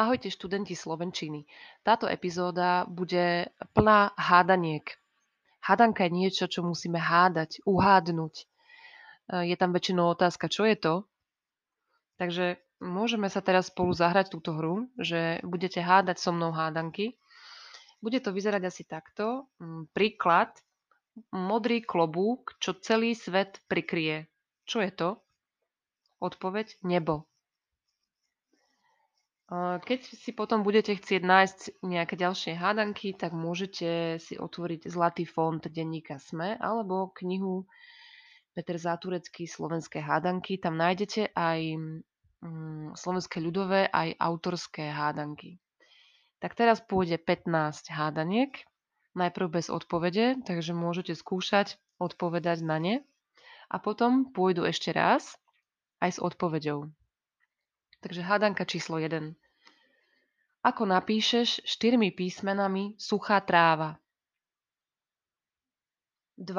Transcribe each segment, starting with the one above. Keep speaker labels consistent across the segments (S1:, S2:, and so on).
S1: Ahojte študenti slovenčiny. Táto epizóda bude plná hádaniek. Hádanka je niečo, čo musíme hádať, uhádnuť. E, je tam väčšinou otázka, čo je to. Takže môžeme sa teraz spolu zahrať túto hru, že budete hádať so mnou hádanky. Bude to vyzerať asi takto. Mm, príklad. Modrý klobúk, čo celý svet prikrie. Čo je to? Odpoveď nebo. Keď si potom budete chcieť nájsť nejaké ďalšie hádanky, tak môžete si otvoriť Zlatý fond denníka SME alebo knihu Peter Záturecký Slovenské hádanky. Tam nájdete aj mm, slovenské ľudové, aj autorské hádanky. Tak teraz pôjde 15 hádaniek, najprv bez odpovede, takže môžete skúšať odpovedať na ne. A potom pôjdu ešte raz aj s odpovedou. Takže hádanka číslo 1. Ako napíšeš štyrmi písmenami suchá tráva? 2.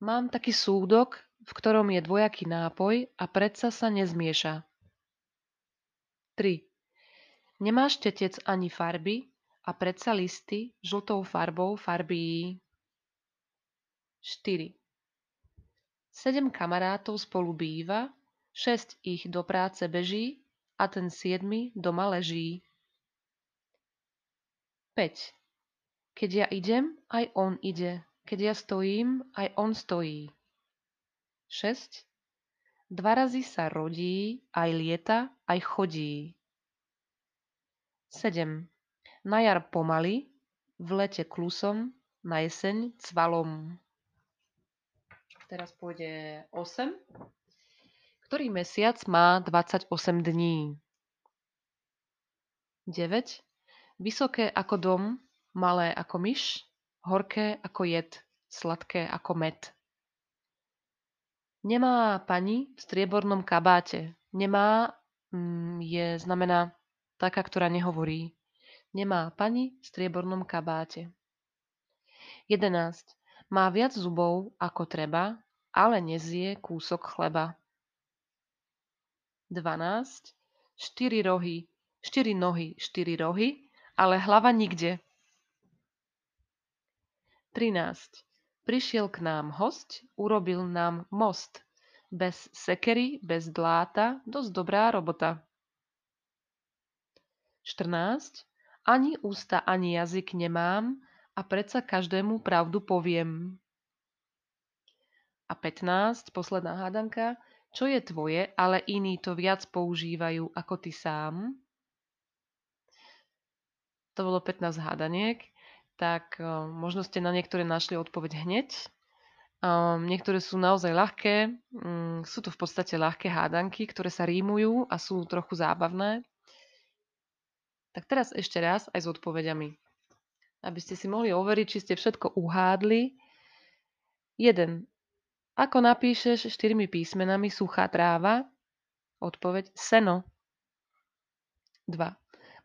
S1: Mám taký súdok, v ktorom je dvojaký nápoj a predsa sa nezmieša. 3. Nemáš tetec ani farby a predsa listy žltou farbou farbí. 4. Sedem kamarátov spolu býva Šesť ich do práce beží a ten siedmy doma leží. 5. Keď ja idem, aj on ide. Keď ja stojím, aj on stojí. 6. Dva razy sa rodí, aj lieta, aj chodí. 7. Na jar pomaly, v lete klusom, na jeseň cvalom. Teraz pôjde 8. Ktorý mesiac má 28 dní? 9. Vysoké ako dom, malé ako myš, horké ako jed, sladké ako med. Nemá pani v striebornom kabáte. Nemá mm, je znamená taká, ktorá nehovorí. Nemá pani v striebornom kabáte. 11. Má viac zubov ako treba, ale nezie kúsok chleba. 12, 4 rohy, 4 nohy, 4 rohy, ale hlava nikde. 13. Prišiel k nám host, urobil nám most. Bez sekery, bez dláta, dosť dobrá robota. 14. Ani ústa, ani jazyk nemám a predsa každému pravdu poviem. A 15. Posledná hádanka čo je tvoje, ale iní to viac používajú ako ty sám. To bolo 15 hádaniek, tak uh, možno ste na niektoré našli odpoveď hneď. Um, niektoré sú naozaj ľahké, um, sú to v podstate ľahké hádanky, ktoré sa rímujú a sú trochu zábavné. Tak teraz ešte raz aj s odpovediami. Aby ste si mohli overiť, či ste všetko uhádli. 1. Ako napíšeš štyrmi písmenami suchá tráva? Odpoveď seno. 2.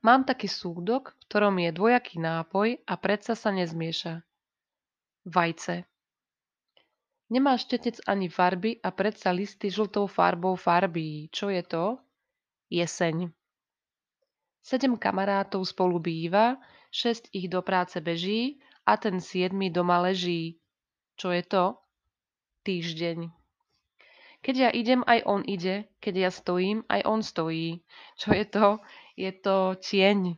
S1: Mám taký súdok, v ktorom je dvojaký nápoj a predsa sa nezmieša. Vajce. Nemáš štetec ani farby a predsa listy žltou farbou farbí. Čo je to? Jeseň. Sedem kamarátov spolu býva, šesť ich do práce beží a ten siedmy doma leží. Čo je to? Týždeň. Keď ja idem, aj on ide. Keď ja stojím, aj on stojí. Čo je to? Je to tieň.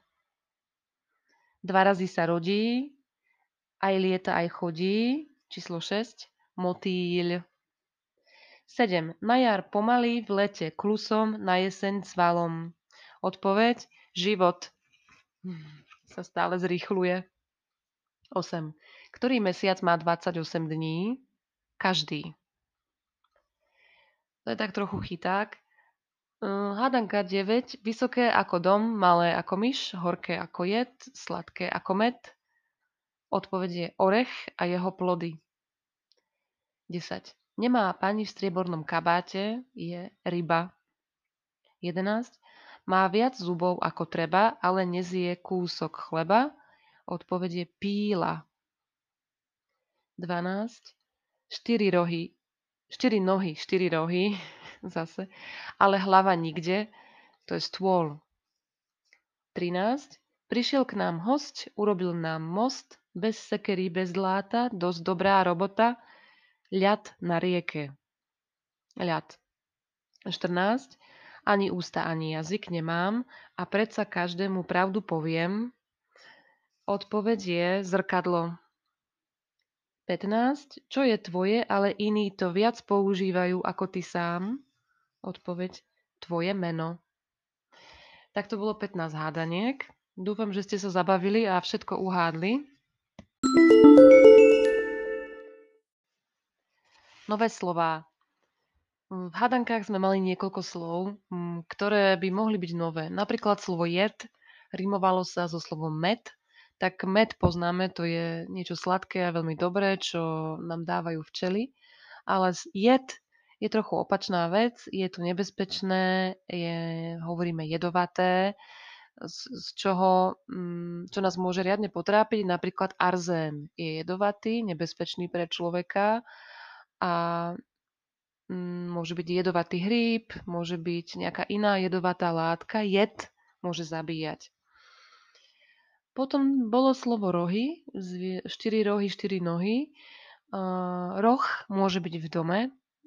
S1: Dva razy sa rodí, aj lieta, aj chodí. Číslo 6. Motýľ. 7. Na jar pomaly, v lete klusom, na jeseň cvalom. Odpoveď život. Sa stále zrýchluje. 8. Ktorý mesiac má 28 dní? Každý. To je tak trochu chyták. Hm, hádanka 9. Vysoké ako dom, malé ako myš, horké ako jed, sladké ako med. Odpoveď je orech a jeho plody. 10. Nemá pani v striebornom kabáte, je ryba. 11. Má viac zubov ako treba, ale nezie kúsok chleba. Odpoveď je píla. 12 štyri rohy, štyri nohy, štyri rohy zase, ale hlava nikde, to je stôl. 13. Prišiel k nám hosť, urobil nám most, bez sekery, bez dláta, dosť dobrá robota, ľad na rieke. Ľad. 14. Ani ústa, ani jazyk nemám a predsa každému pravdu poviem. Odpoveď je zrkadlo. 15. Čo je tvoje, ale iní to viac používajú ako ty sám? Odpoveď tvoje meno. Tak to bolo 15 hádaniek. Dúfam, že ste sa zabavili a všetko uhádli. Nové slová. V hádankách sme mali niekoľko slov, ktoré by mohli byť nové. Napríklad slovo jed rimovalo sa so slovom med. Tak med poznáme, to je niečo sladké a veľmi dobré, čo nám dávajú včely. Ale jed je trochu opačná vec, je to nebezpečné, je, hovoríme jedovaté, z, z čoho, mm, čo nás môže riadne potrápiť. Napríklad arzén je jedovatý, nebezpečný pre človeka a mm, môže byť jedovatý hríb, môže byť nejaká iná jedovatá látka. Jed môže zabíjať. Potom bolo slovo rohy, štyri rohy, štyri nohy. Uh, roh môže byť v dome,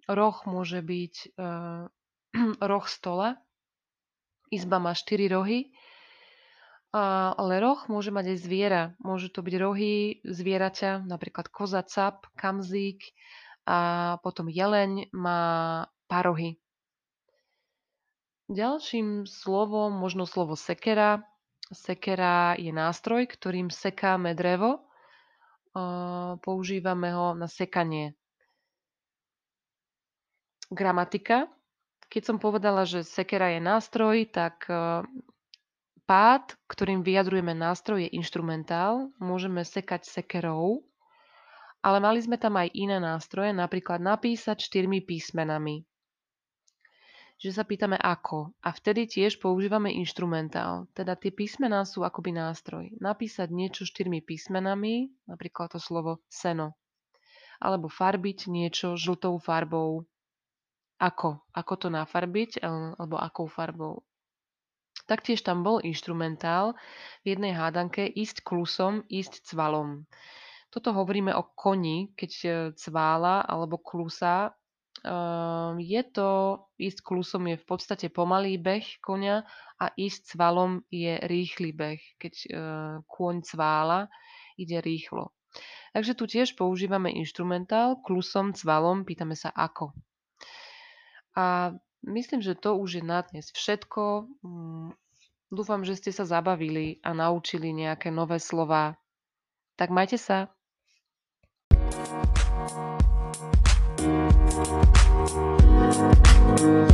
S1: roh môže byť roh stola, izba má štyri rohy, ale roh môže mať aj zviera. Môžu to byť rohy zvieraťa, napríklad koza, cap, kamzík a potom jeleň má parohy. Ďalším slovom, možno slovo sekera. Sekera je nástroj, ktorým sekáme drevo. Používame ho na sekanie. Gramatika. Keď som povedala, že sekera je nástroj, tak Pád, ktorým vyjadrujeme nástroj, je inštrumentál. Môžeme sekať sekerou, ale mali sme tam aj iné nástroje, napríklad napísať štyrmi písmenami. Že sa pýtame ako. A vtedy tiež používame inštrumentál. Teda tie písmená sú akoby nástroj. Napísať niečo štyrmi písmenami, napríklad to slovo seno. Alebo farbiť niečo žltou farbou. Ako? Ako to nafarbiť? Alebo akou farbou? Taktiež tam bol inštrumentál v jednej hádanke ísť klusom, ísť cvalom. Toto hovoríme o koni, keď e, cvála alebo klusa. Ehm, je to, ísť klusom je v podstate pomalý beh konia a ísť cvalom je rýchly beh. Keď e, kôň cvála, ide rýchlo. Takže tu tiež používame inštrumentál, klusom, cvalom, pýtame sa ako. A Myslím, že to už je na dnes všetko. Mm, dúfam, že ste sa zabavili a naučili nejaké nové slova. Tak majte sa. you.